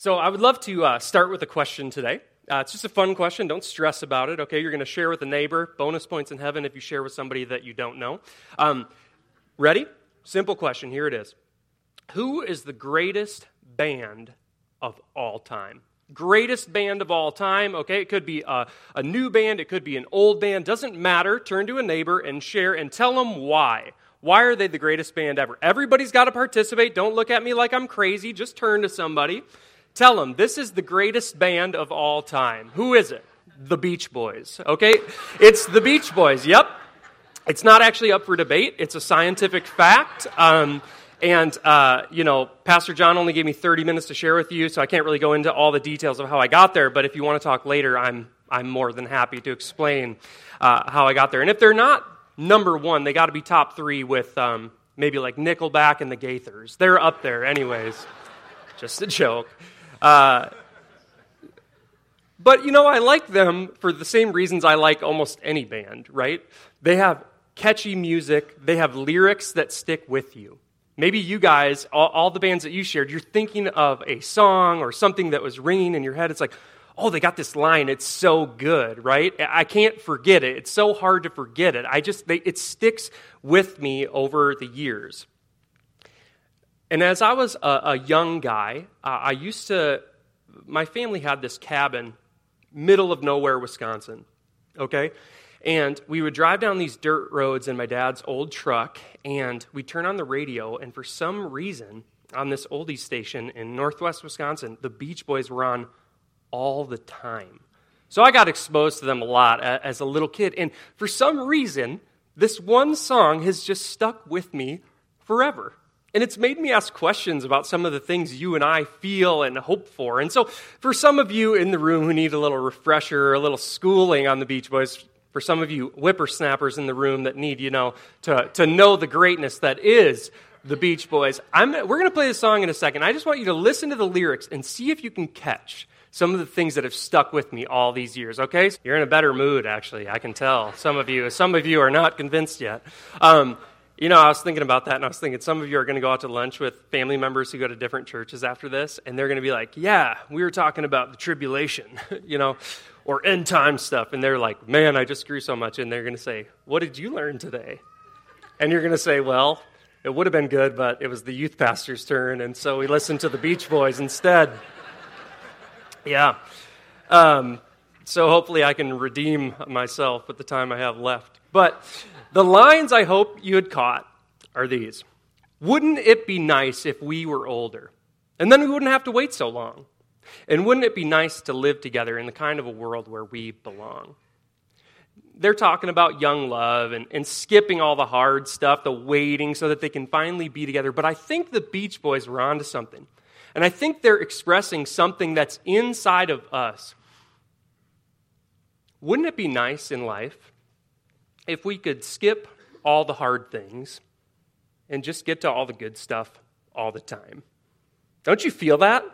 So I would love to uh, start with a question today. Uh, it's just a fun question. Don't stress about it, okay? You're going to share with a neighbor. Bonus points in heaven if you share with somebody that you don't know. Um, ready? Simple question. Here it is Who is the greatest band of all time? Greatest band of all time, okay? It could be a, a new band, it could be an old band. Doesn't matter. Turn to a neighbor and share and tell them why. Why are they the greatest band ever? Everybody's got to participate. Don't look at me like I'm crazy. Just turn to somebody. Tell them this is the greatest band of all time. Who is it? The Beach Boys. Okay? It's the Beach Boys. Yep. It's not actually up for debate, it's a scientific fact. Um, and, uh, you know, Pastor John only gave me 30 minutes to share with you, so I can't really go into all the details of how I got there. But if you want to talk later, I'm, I'm more than happy to explain uh, how I got there. And if they're not number one, they got to be top three with um, maybe like Nickelback and the Gaithers. They're up there, anyways. Just a joke. Uh, but you know, I like them for the same reasons I like almost any band, right? They have catchy music, they have lyrics that stick with you. Maybe you guys, all, all, the bands that you shared, you're thinking of a song or something that was ringing in your head. It's like, oh, they got this line. It's so good, right? I can't forget it. It's so hard to forget it. I just, they, it sticks with me over the years. And as I was a, a young guy, uh, I used to, my family had this cabin, middle of nowhere, Wisconsin, okay? And we would drive down these dirt roads in my dad's old truck, and we'd turn on the radio, and for some reason, on this oldies station in northwest Wisconsin, the Beach Boys were on all the time. So I got exposed to them a lot as a little kid, and for some reason, this one song has just stuck with me forever. And it's made me ask questions about some of the things you and I feel and hope for. And so, for some of you in the room who need a little refresher, a little schooling on the Beach Boys, for some of you whippersnappers in the room that need, you know, to, to know the greatness that is the Beach Boys, I'm, we're going to play this song in a second. I just want you to listen to the lyrics and see if you can catch some of the things that have stuck with me all these years, okay? You're in a better mood, actually, I can tell. Some of you, some of you are not convinced yet. Um, you know, I was thinking about that, and I was thinking some of you are going to go out to lunch with family members who go to different churches after this, and they're going to be like, Yeah, we were talking about the tribulation, you know, or end time stuff. And they're like, Man, I just grew so much. And they're going to say, What did you learn today? And you're going to say, Well, it would have been good, but it was the youth pastor's turn, and so we listened to the Beach Boys instead. Yeah. Um, so hopefully I can redeem myself with the time I have left. But the lines I hope you had caught are these Wouldn't it be nice if we were older? And then we wouldn't have to wait so long. And wouldn't it be nice to live together in the kind of a world where we belong? They're talking about young love and, and skipping all the hard stuff, the waiting, so that they can finally be together. But I think the Beach Boys were onto something. And I think they're expressing something that's inside of us. Wouldn't it be nice in life if we could skip all the hard things and just get to all the good stuff all the time. Don't you feel that?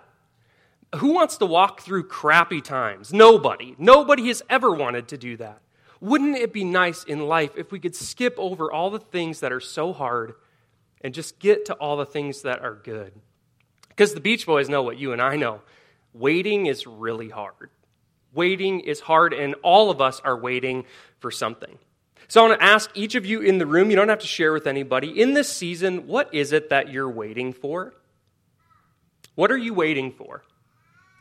Who wants to walk through crappy times? Nobody. Nobody has ever wanted to do that. Wouldn't it be nice in life if we could skip over all the things that are so hard and just get to all the things that are good? Because the Beach Boys know what you and I know waiting is really hard. Waiting is hard, and all of us are waiting for something. So I want to ask each of you in the room, you don't have to share with anybody, in this season, what is it that you're waiting for? What are you waiting for?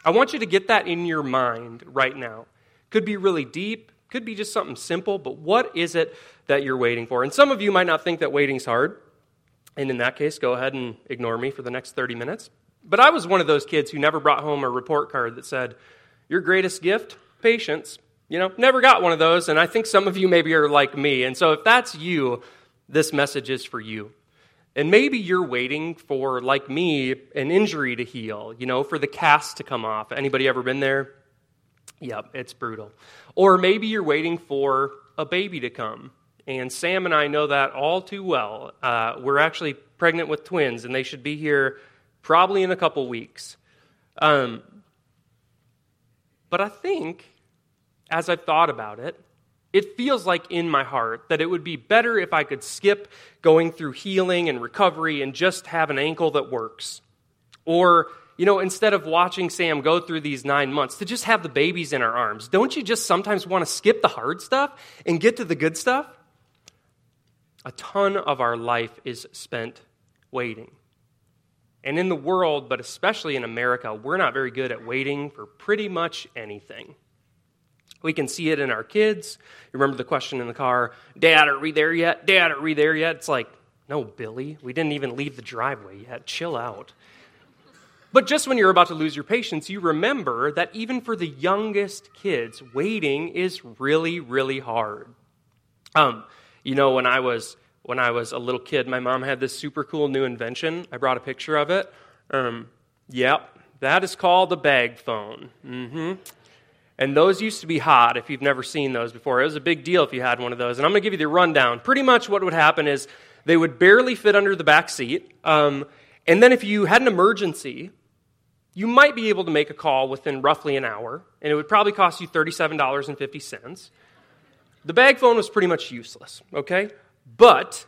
I want you to get that in your mind right now. Could be really deep, could be just something simple, but what is it that you're waiting for? And some of you might not think that waiting's hard. And in that case, go ahead and ignore me for the next 30 minutes. But I was one of those kids who never brought home a report card that said, Your greatest gift? Patience. You know, never got one of those, and I think some of you maybe are like me. And so if that's you, this message is for you. And maybe you're waiting for, like me, an injury to heal, you know, for the cast to come off. Anybody ever been there? Yep, it's brutal. Or maybe you're waiting for a baby to come. And Sam and I know that all too well. Uh, we're actually pregnant with twins, and they should be here probably in a couple weeks. Um, but I think as I've thought about it, it feels like in my heart that it would be better if I could skip going through healing and recovery and just have an ankle that works. Or you know, instead of watching Sam go through these nine months, to just have the babies in our arms. Don't you just sometimes want to skip the hard stuff and get to the good stuff? A ton of our life is spent waiting. And in the world, but especially in America, we're not very good at waiting for pretty much anything. We can see it in our kids. You remember the question in the car, Dad, are we there yet? Dad, are we there yet? It's like, no, Billy, we didn't even leave the driveway yet. Chill out. But just when you're about to lose your patience, you remember that even for the youngest kids, waiting is really, really hard. Um, you know, when I was when I was a little kid, my mom had this super cool new invention. I brought a picture of it. Um, yep, that is called a bag phone. Mm-hmm. And those used to be hot if you've never seen those before. It was a big deal if you had one of those. And I'm going to give you the rundown. Pretty much what would happen is they would barely fit under the back seat. Um, and then if you had an emergency, you might be able to make a call within roughly an hour, and it would probably cost you $37.50. The bag phone was pretty much useless, okay? But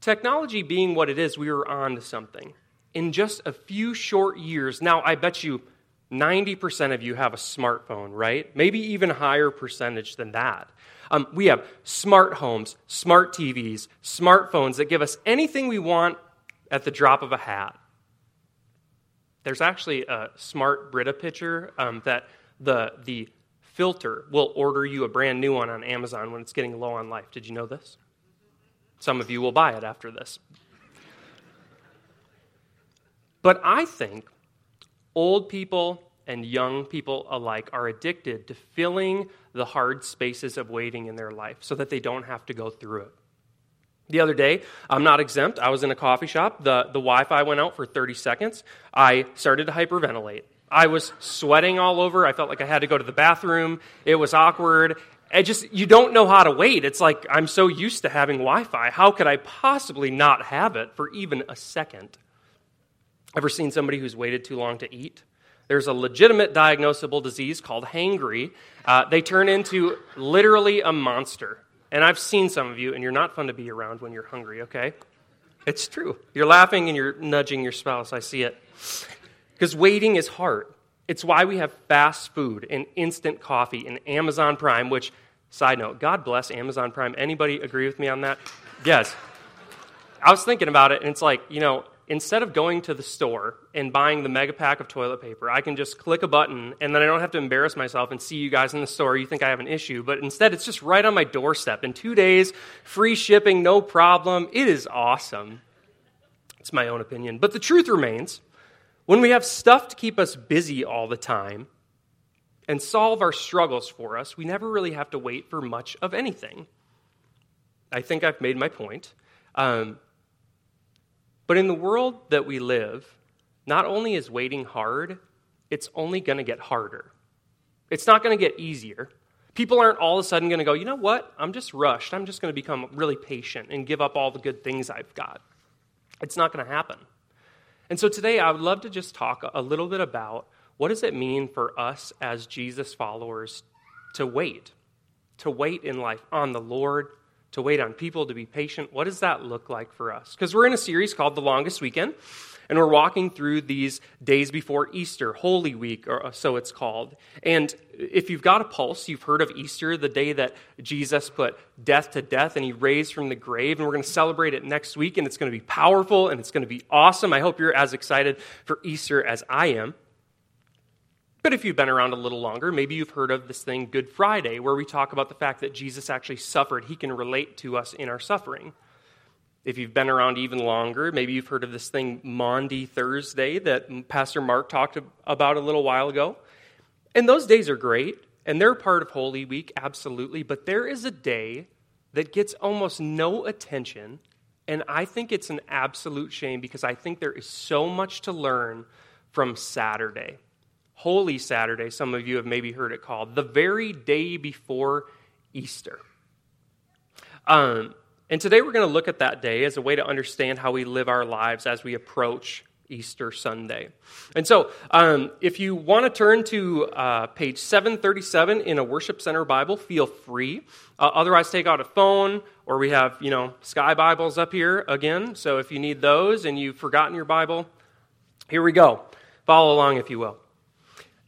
technology being what it is, we were on to something. In just a few short years, now I bet you 90% of you have a smartphone, right? Maybe even higher percentage than that. Um, we have smart homes, smart TVs, smartphones that give us anything we want at the drop of a hat. There's actually a smart Brita pitcher um, that the, the filter will order you a brand new one on Amazon when it's getting low on life. Did you know this? Some of you will buy it after this. But I think old people and young people alike are addicted to filling the hard spaces of waiting in their life so that they don't have to go through it. The other day, I'm not exempt. I was in a coffee shop. The, the Wi Fi went out for 30 seconds. I started to hyperventilate. I was sweating all over. I felt like I had to go to the bathroom. It was awkward. I just, you don't know how to wait. It's like, I'm so used to having Wi Fi. How could I possibly not have it for even a second? Ever seen somebody who's waited too long to eat? There's a legitimate diagnosable disease called hangry. Uh, they turn into literally a monster. And I've seen some of you, and you're not fun to be around when you're hungry, okay? It's true. You're laughing and you're nudging your spouse. I see it. Because waiting is hard. It's why we have fast food and instant coffee and Amazon Prime, which, side note, God bless Amazon Prime. Anybody agree with me on that? Yes. I was thinking about it, and it's like, you know, instead of going to the store and buying the mega pack of toilet paper, I can just click a button and then I don't have to embarrass myself and see you guys in the store. You think I have an issue, but instead it's just right on my doorstep. In two days, free shipping, no problem. It is awesome. It's my own opinion. But the truth remains when we have stuff to keep us busy all the time and solve our struggles for us, we never really have to wait for much of anything. I think I've made my point. Um, but in the world that we live, not only is waiting hard, it's only going to get harder. It's not going to get easier. People aren't all of a sudden going to go, you know what? I'm just rushed. I'm just going to become really patient and give up all the good things I've got. It's not going to happen. And so today I would love to just talk a little bit about what does it mean for us as Jesus followers to wait? To wait in life on the Lord, to wait on people, to be patient. What does that look like for us? Because we're in a series called The Longest Weekend, and we're walking through these days before Easter, Holy Week, or uh, so it's called. And if you've got a pulse, you've heard of Easter, the day that Jesus put death to death and he raised from the grave. And we're going to celebrate it next week, and it's going to be powerful and it's going to be awesome. I hope you're as excited for Easter as I am. But if you've been around a little longer, maybe you've heard of this thing, Good Friday, where we talk about the fact that Jesus actually suffered. He can relate to us in our suffering. If you've been around even longer, maybe you've heard of this thing, Maundy Thursday, that Pastor Mark talked about a little while ago. And those days are great, and they're part of Holy Week, absolutely. But there is a day that gets almost no attention, and I think it's an absolute shame because I think there is so much to learn from Saturday. Holy Saturday, some of you have maybe heard it called, the very day before Easter. Um, and today we're going to look at that day as a way to understand how we live our lives as we approach Easter Sunday. And so, um, if you want to turn to uh, page 737 in a Worship Center Bible, feel free. Uh, otherwise, take out a phone, or we have, you know, Sky Bibles up here again. So if you need those and you've forgotten your Bible, here we go. Follow along if you will.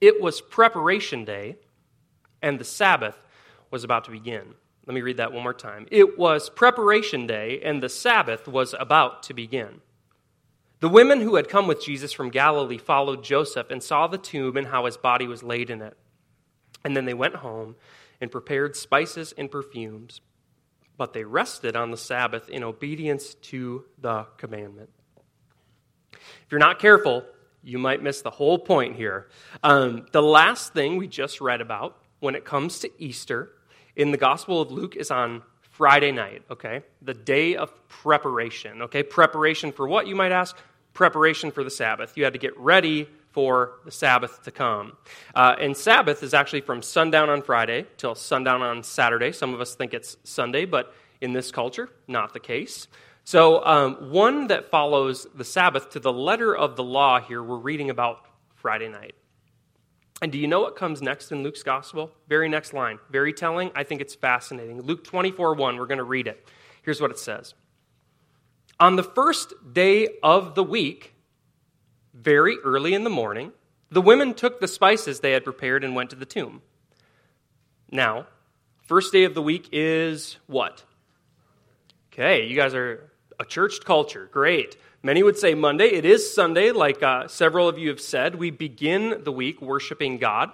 It was preparation day, and the Sabbath was about to begin. Let me read that one more time. It was preparation day, and the Sabbath was about to begin. The women who had come with Jesus from Galilee followed Joseph and saw the tomb and how his body was laid in it. And then they went home and prepared spices and perfumes, but they rested on the Sabbath in obedience to the commandment. If you're not careful, you might miss the whole point here. Um, the last thing we just read about when it comes to Easter in the Gospel of Luke is on Friday night, okay? The day of preparation, okay? Preparation for what, you might ask? Preparation for the Sabbath. You had to get ready for the Sabbath to come. Uh, and Sabbath is actually from sundown on Friday till sundown on Saturday. Some of us think it's Sunday, but in this culture, not the case. So, um, one that follows the Sabbath to the letter of the law here, we're reading about Friday night. And do you know what comes next in Luke's gospel? Very next line. Very telling. I think it's fascinating. Luke 24 1, we're going to read it. Here's what it says On the first day of the week, very early in the morning, the women took the spices they had prepared and went to the tomb. Now, first day of the week is what? Okay, you guys are a church culture. Great. Many would say Monday. It is Sunday, like uh, several of you have said. We begin the week worshiping God.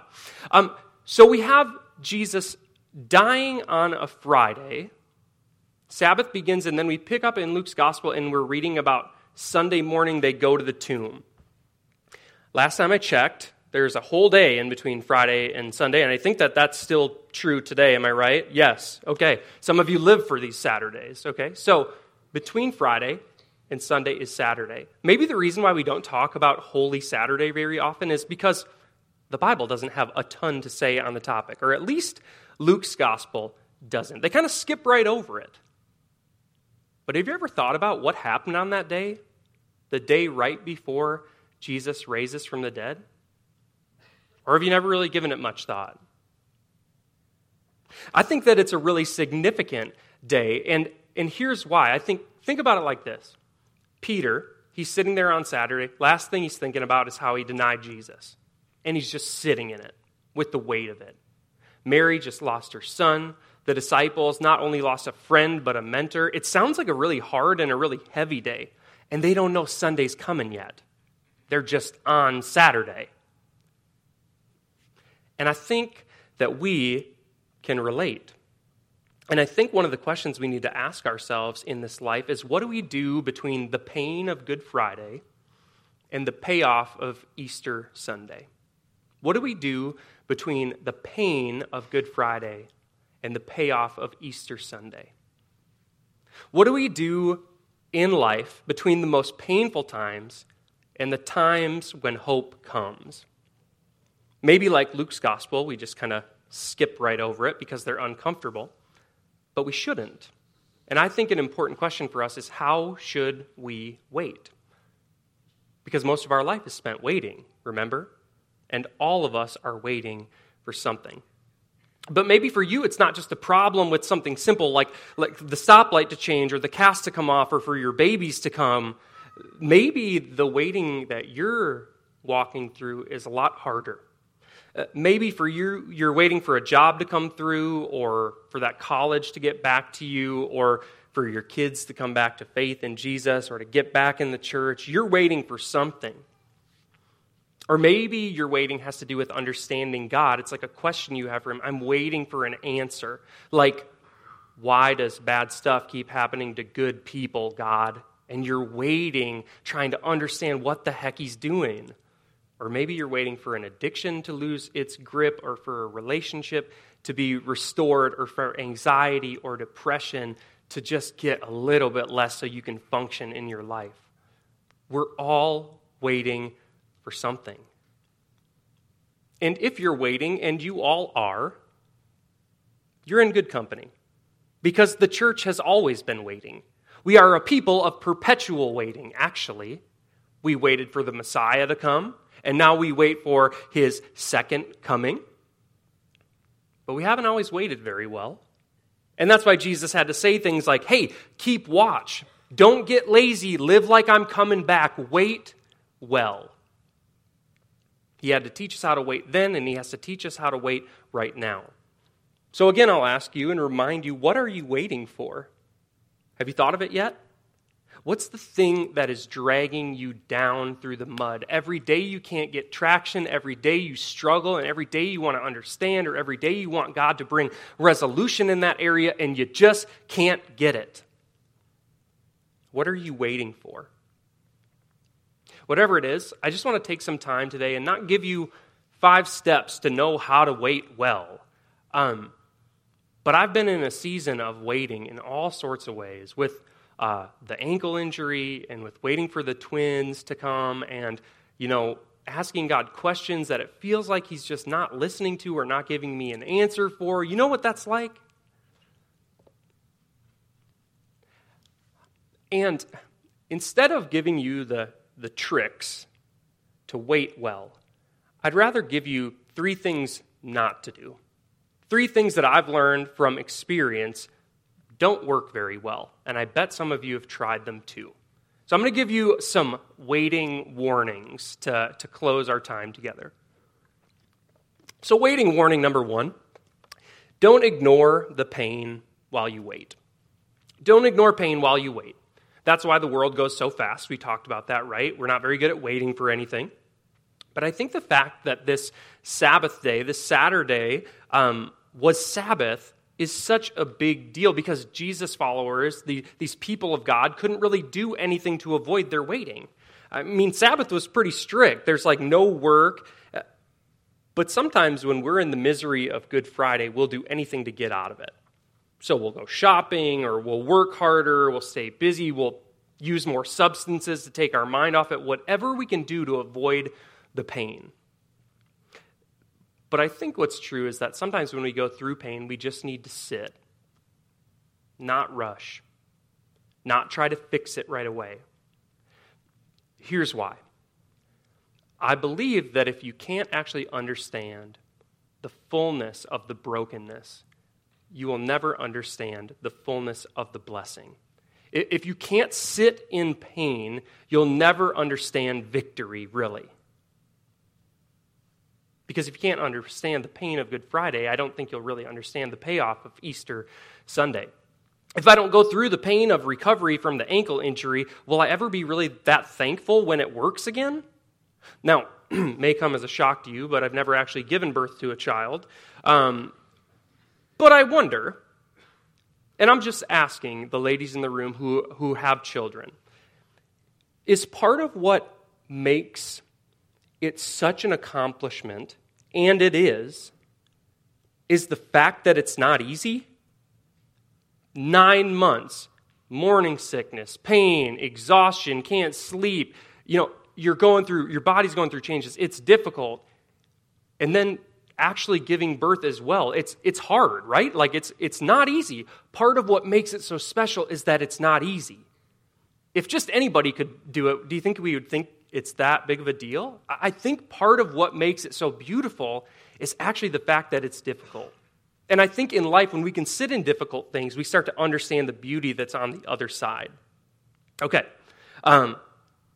Um, so we have Jesus dying on a Friday. Sabbath begins, and then we pick up in Luke's gospel and we're reading about Sunday morning they go to the tomb. Last time I checked, there's a whole day in between Friday and Sunday, and I think that that's still true today. Am I right? Yes. Okay. Some of you live for these Saturdays. Okay. So between Friday and Sunday is Saturday. Maybe the reason why we don't talk about Holy Saturday very often is because the Bible doesn't have a ton to say on the topic, or at least Luke's gospel doesn't. They kind of skip right over it. But have you ever thought about what happened on that day? The day right before Jesus raises from the dead? Or have you never really given it much thought? I think that it's a really significant day, and, and here's why. I think, think about it like this Peter, he's sitting there on Saturday. Last thing he's thinking about is how he denied Jesus. And he's just sitting in it with the weight of it. Mary just lost her son. The disciples not only lost a friend, but a mentor. It sounds like a really hard and a really heavy day. And they don't know Sunday's coming yet. They're just on Saturday. And I think that we can relate. And I think one of the questions we need to ask ourselves in this life is what do we do between the pain of Good Friday and the payoff of Easter Sunday? What do we do between the pain of Good Friday and the payoff of Easter Sunday? What do we do in life between the most painful times and the times when hope comes? Maybe like Luke's gospel, we just kind of skip right over it because they're uncomfortable but we shouldn't. And I think an important question for us is how should we wait? Because most of our life is spent waiting, remember? And all of us are waiting for something. But maybe for you, it's not just a problem with something simple like, like the stoplight to change or the cast to come off or for your babies to come. Maybe the waiting that you're walking through is a lot harder. Uh, maybe for you, you're waiting for a job to come through, or for that college to get back to you, or for your kids to come back to faith in Jesus, or to get back in the church. You're waiting for something. Or maybe your waiting has to do with understanding God. It's like a question you have for Him. I'm waiting for an answer. Like, why does bad stuff keep happening to good people, God? And you're waiting, trying to understand what the heck He's doing. Or maybe you're waiting for an addiction to lose its grip, or for a relationship to be restored, or for anxiety or depression to just get a little bit less so you can function in your life. We're all waiting for something. And if you're waiting, and you all are, you're in good company because the church has always been waiting. We are a people of perpetual waiting, actually. We waited for the Messiah to come, and now we wait for his second coming. But we haven't always waited very well. And that's why Jesus had to say things like, hey, keep watch. Don't get lazy. Live like I'm coming back. Wait well. He had to teach us how to wait then, and he has to teach us how to wait right now. So, again, I'll ask you and remind you what are you waiting for? Have you thought of it yet? What's the thing that is dragging you down through the mud? Every day you can't get traction, every day you struggle, and every day you want to understand, or every day you want God to bring resolution in that area, and you just can't get it. What are you waiting for? Whatever it is, I just want to take some time today and not give you five steps to know how to wait well. Um, but I've been in a season of waiting in all sorts of ways with uh, the ankle injury and with waiting for the twins to come and, you know, asking God questions that it feels like He's just not listening to or not giving me an answer for. You know what that's like? And instead of giving you the, the tricks to wait well, I'd rather give you three things not to do. Three things that I've learned from experience don't work very well, and I bet some of you have tried them too. So I'm going to give you some waiting warnings to, to close our time together. So, waiting warning number one don't ignore the pain while you wait. Don't ignore pain while you wait. That's why the world goes so fast. We talked about that, right? We're not very good at waiting for anything. But I think the fact that this Sabbath day, this Saturday, um, was Sabbath is such a big deal because Jesus followers, the, these people of God, couldn't really do anything to avoid their waiting. I mean, Sabbath was pretty strict. There's like no work. But sometimes when we're in the misery of Good Friday, we'll do anything to get out of it. So we'll go shopping or we'll work harder, we'll stay busy, we'll use more substances to take our mind off it, whatever we can do to avoid the pain. But I think what's true is that sometimes when we go through pain, we just need to sit, not rush, not try to fix it right away. Here's why I believe that if you can't actually understand the fullness of the brokenness, you will never understand the fullness of the blessing. If you can't sit in pain, you'll never understand victory, really. Because if you can't understand the pain of Good Friday, I don't think you'll really understand the payoff of Easter Sunday. If I don't go through the pain of recovery from the ankle injury, will I ever be really that thankful when it works again? Now, may come as a shock to you, but I've never actually given birth to a child. Um, but I wonder, and I'm just asking the ladies in the room who, who have children, is part of what makes it's such an accomplishment, and it is, is the fact that it's not easy. Nine months, morning sickness, pain, exhaustion, can't sleep. You know, you're going through, your body's going through changes. It's difficult. And then actually giving birth as well. It's, it's hard, right? Like it's, it's not easy. Part of what makes it so special is that it's not easy. If just anybody could do it, do you think we would think it's that big of a deal. I think part of what makes it so beautiful is actually the fact that it's difficult. And I think in life, when we can sit in difficult things, we start to understand the beauty that's on the other side. Okay, um,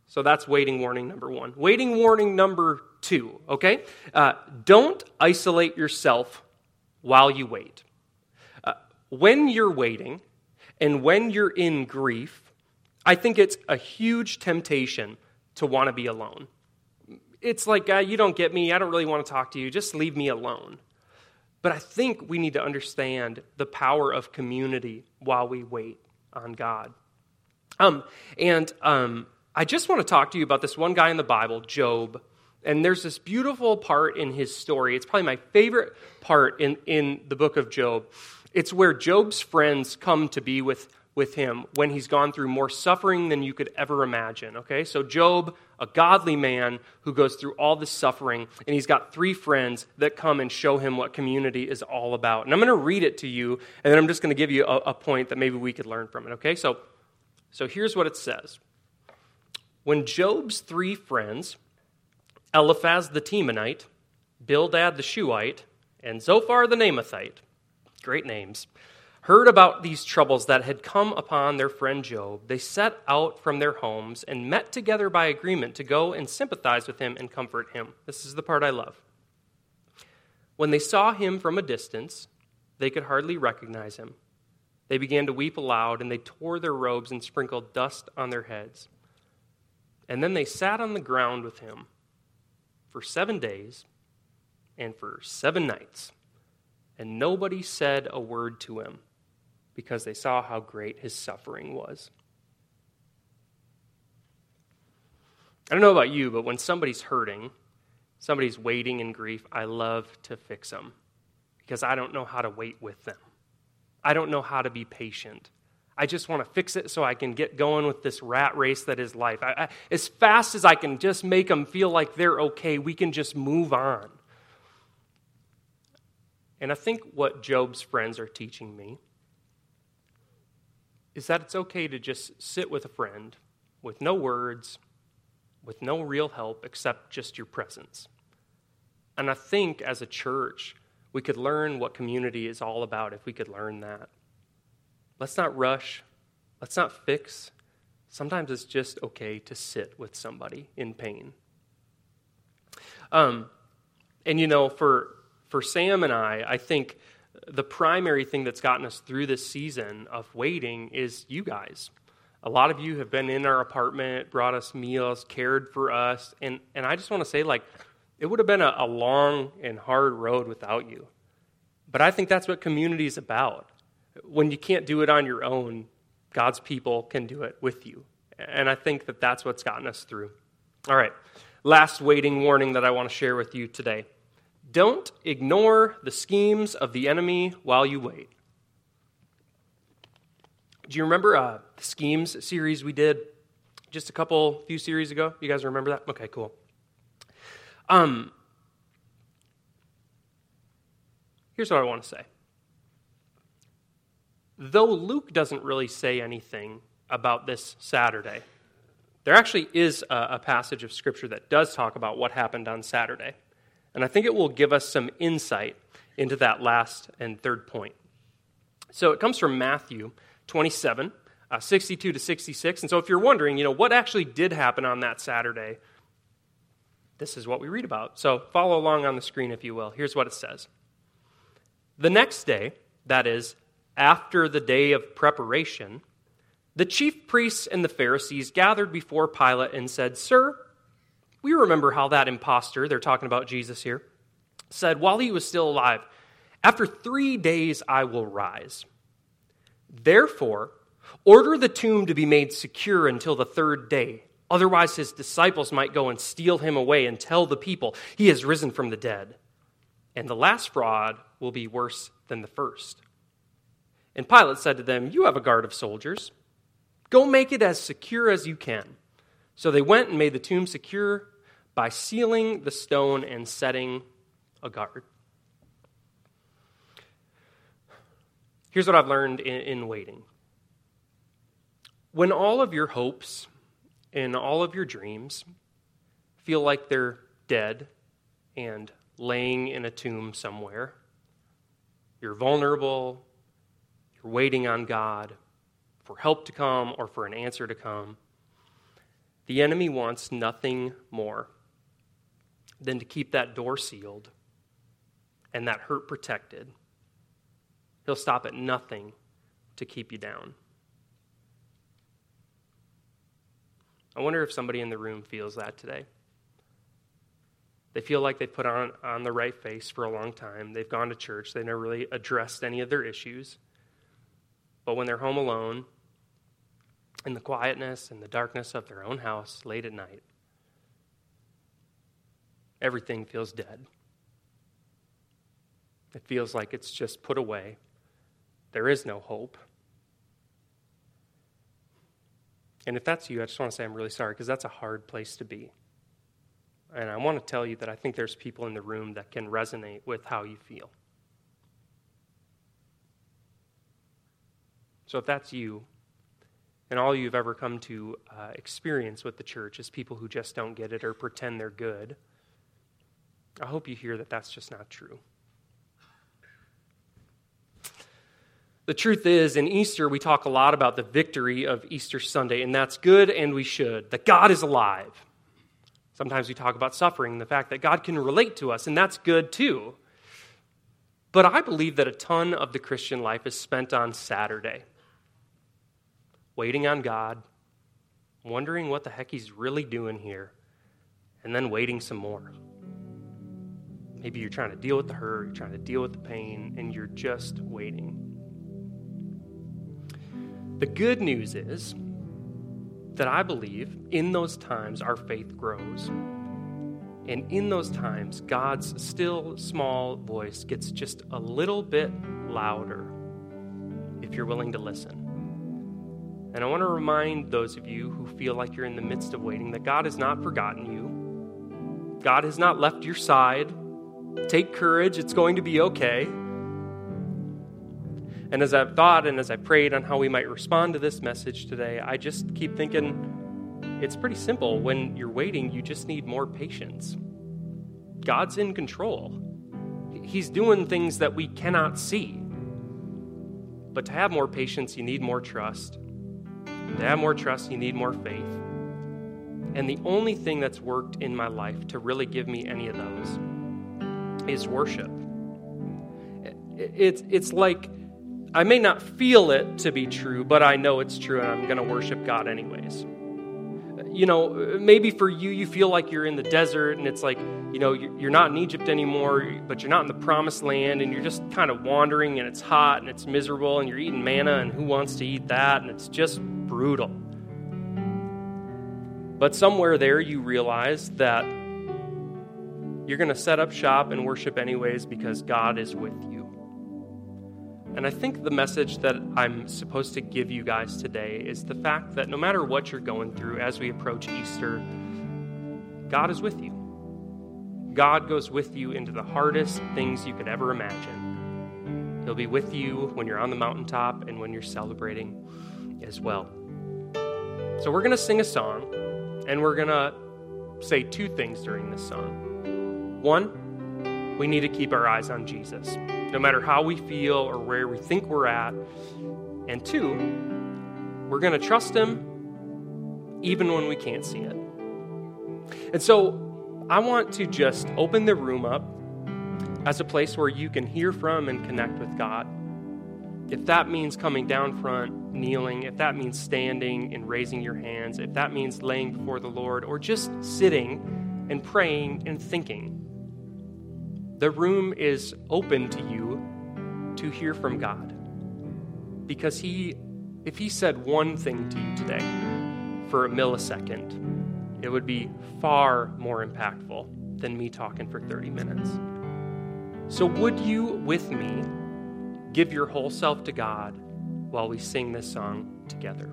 so that's waiting warning number one. Waiting warning number two, okay? Uh, don't isolate yourself while you wait. Uh, when you're waiting and when you're in grief, I think it's a huge temptation to want to be alone. It's like, uh, you don't get me. I don't really want to talk to you. Just leave me alone. But I think we need to understand the power of community while we wait on God. Um, and um, I just want to talk to you about this one guy in the Bible, Job. And there's this beautiful part in his story. It's probably my favorite part in, in the book of Job. It's where Job's friends come to be with with him when he's gone through more suffering than you could ever imagine. Okay, so Job, a godly man who goes through all this suffering, and he's got three friends that come and show him what community is all about. And I'm going to read it to you, and then I'm just going to give you a, a point that maybe we could learn from it, okay? So, so here's what it says When Job's three friends, Eliphaz the Temanite, Bildad the Shuhite, and Zophar the Naamathite, great names, heard about these troubles that had come upon their friend Job, they set out from their homes and met together by agreement to go and sympathize with him and comfort him. This is the part I love. When they saw him from a distance, they could hardly recognize him. They began to weep aloud, and they tore their robes and sprinkled dust on their heads. And then they sat on the ground with him for seven days and for seven nights, and nobody said a word to him because they saw how great his suffering was. I don't know about you, but when somebody's hurting, somebody's waiting in grief, I love to fix them because I don't know how to wait with them. I don't know how to be patient. I just want to fix it so I can get going with this rat race that is life. I, I, as fast as I can just make them feel like they're okay, we can just move on. And I think what Job's friends are teaching me is that it's okay to just sit with a friend with no words, with no real help except just your presence. And I think as a church, we could learn what community is all about if we could learn that. Let's not rush, let's not fix. Sometimes it's just okay to sit with somebody in pain. Um, and you know, for for Sam and I, I think the primary thing that's gotten us through this season of waiting is you guys. A lot of you have been in our apartment, brought us meals, cared for us, and, and I just want to say, like, it would have been a, a long and hard road without you. But I think that's what community is about. When you can't do it on your own, God's people can do it with you. And I think that that's what's gotten us through. All right, last waiting warning that I want to share with you today. Don't ignore the schemes of the enemy while you wait. Do you remember uh, the schemes series we did just a couple, few series ago? You guys remember that? Okay, cool. Um, here's what I want to say. Though Luke doesn't really say anything about this Saturday, there actually is a, a passage of Scripture that does talk about what happened on Saturday. And I think it will give us some insight into that last and third point. So it comes from Matthew 27, uh, 62 to 66. And so if you're wondering, you know, what actually did happen on that Saturday, this is what we read about. So follow along on the screen, if you will. Here's what it says The next day, that is, after the day of preparation, the chief priests and the Pharisees gathered before Pilate and said, Sir, we remember how that impostor, they're talking about Jesus here, said while he was still alive, After three days I will rise. Therefore, order the tomb to be made secure until the third day. Otherwise, his disciples might go and steal him away and tell the people he has risen from the dead. And the last fraud will be worse than the first. And Pilate said to them, You have a guard of soldiers. Go make it as secure as you can. So they went and made the tomb secure by sealing the stone and setting a guard. Here's what I've learned in, in, waiting. When all of your hopes and all of your dreams feel like they're dead and laying in a tomb somewhere, you're vulnerable, you're waiting on God for help to come or for an answer to come. The enemy wants nothing more than to keep that door sealed and that hurt protected. He'll stop at nothing to keep you down. I wonder if somebody in the room feels that today. They feel like they've put on, on the right face for a long time. They've gone to church. They never really addressed any of their issues. But when they're home alone, in the quietness and the darkness of their own house late at night, everything feels dead. It feels like it's just put away. There is no hope. And if that's you, I just want to say I'm really sorry because that's a hard place to be. And I want to tell you that I think there's people in the room that can resonate with how you feel. So if that's you, and all you've ever come to uh, experience with the church is people who just don't get it or pretend they're good, I hope you hear that that's just not true. The truth is, in Easter, we talk a lot about the victory of Easter Sunday, and that's good, and we should. That God is alive. Sometimes we talk about suffering, the fact that God can relate to us, and that's good too. But I believe that a ton of the Christian life is spent on Saturday, waiting on God, wondering what the heck He's really doing here, and then waiting some more. Maybe you're trying to deal with the hurt, you're trying to deal with the pain, and you're just waiting. The good news is that I believe in those times our faith grows. And in those times, God's still small voice gets just a little bit louder if you're willing to listen. And I want to remind those of you who feel like you're in the midst of waiting that God has not forgotten you. God has not left your side. Take courage, it's going to be okay. And as I've thought and as I prayed on how we might respond to this message today, I just keep thinking it's pretty simple. When you're waiting, you just need more patience. God's in control, He's doing things that we cannot see. But to have more patience, you need more trust. To have more trust, you need more faith. And the only thing that's worked in my life to really give me any of those is worship. It's, it's like I may not feel it to be true, but I know it's true and I'm going to worship God anyways. You know, maybe for you, you feel like you're in the desert and it's like, you know, you're not in Egypt anymore, but you're not in the promised land and you're just kind of wandering and it's hot and it's miserable and you're eating manna and who wants to eat that and it's just brutal. But somewhere there, you realize that you're going to set up shop and worship anyways because God is with you. And I think the message that I'm supposed to give you guys today is the fact that no matter what you're going through as we approach Easter, God is with you. God goes with you into the hardest things you could ever imagine. He'll be with you when you're on the mountaintop and when you're celebrating as well. So, we're going to sing a song, and we're going to say two things during this song. One, we need to keep our eyes on Jesus no matter how we feel or where we think we're at. And two, we're going to trust Him even when we can't see it. And so I want to just open the room up as a place where you can hear from and connect with God. If that means coming down front, kneeling, if that means standing and raising your hands, if that means laying before the Lord, or just sitting and praying and thinking, the room is open to you to hear from God. Because He, if He said one thing to you today for a millisecond, it would be far more impactful than me talking for 30 minutes. So, would you, with me, give your whole self to God while we sing this song together?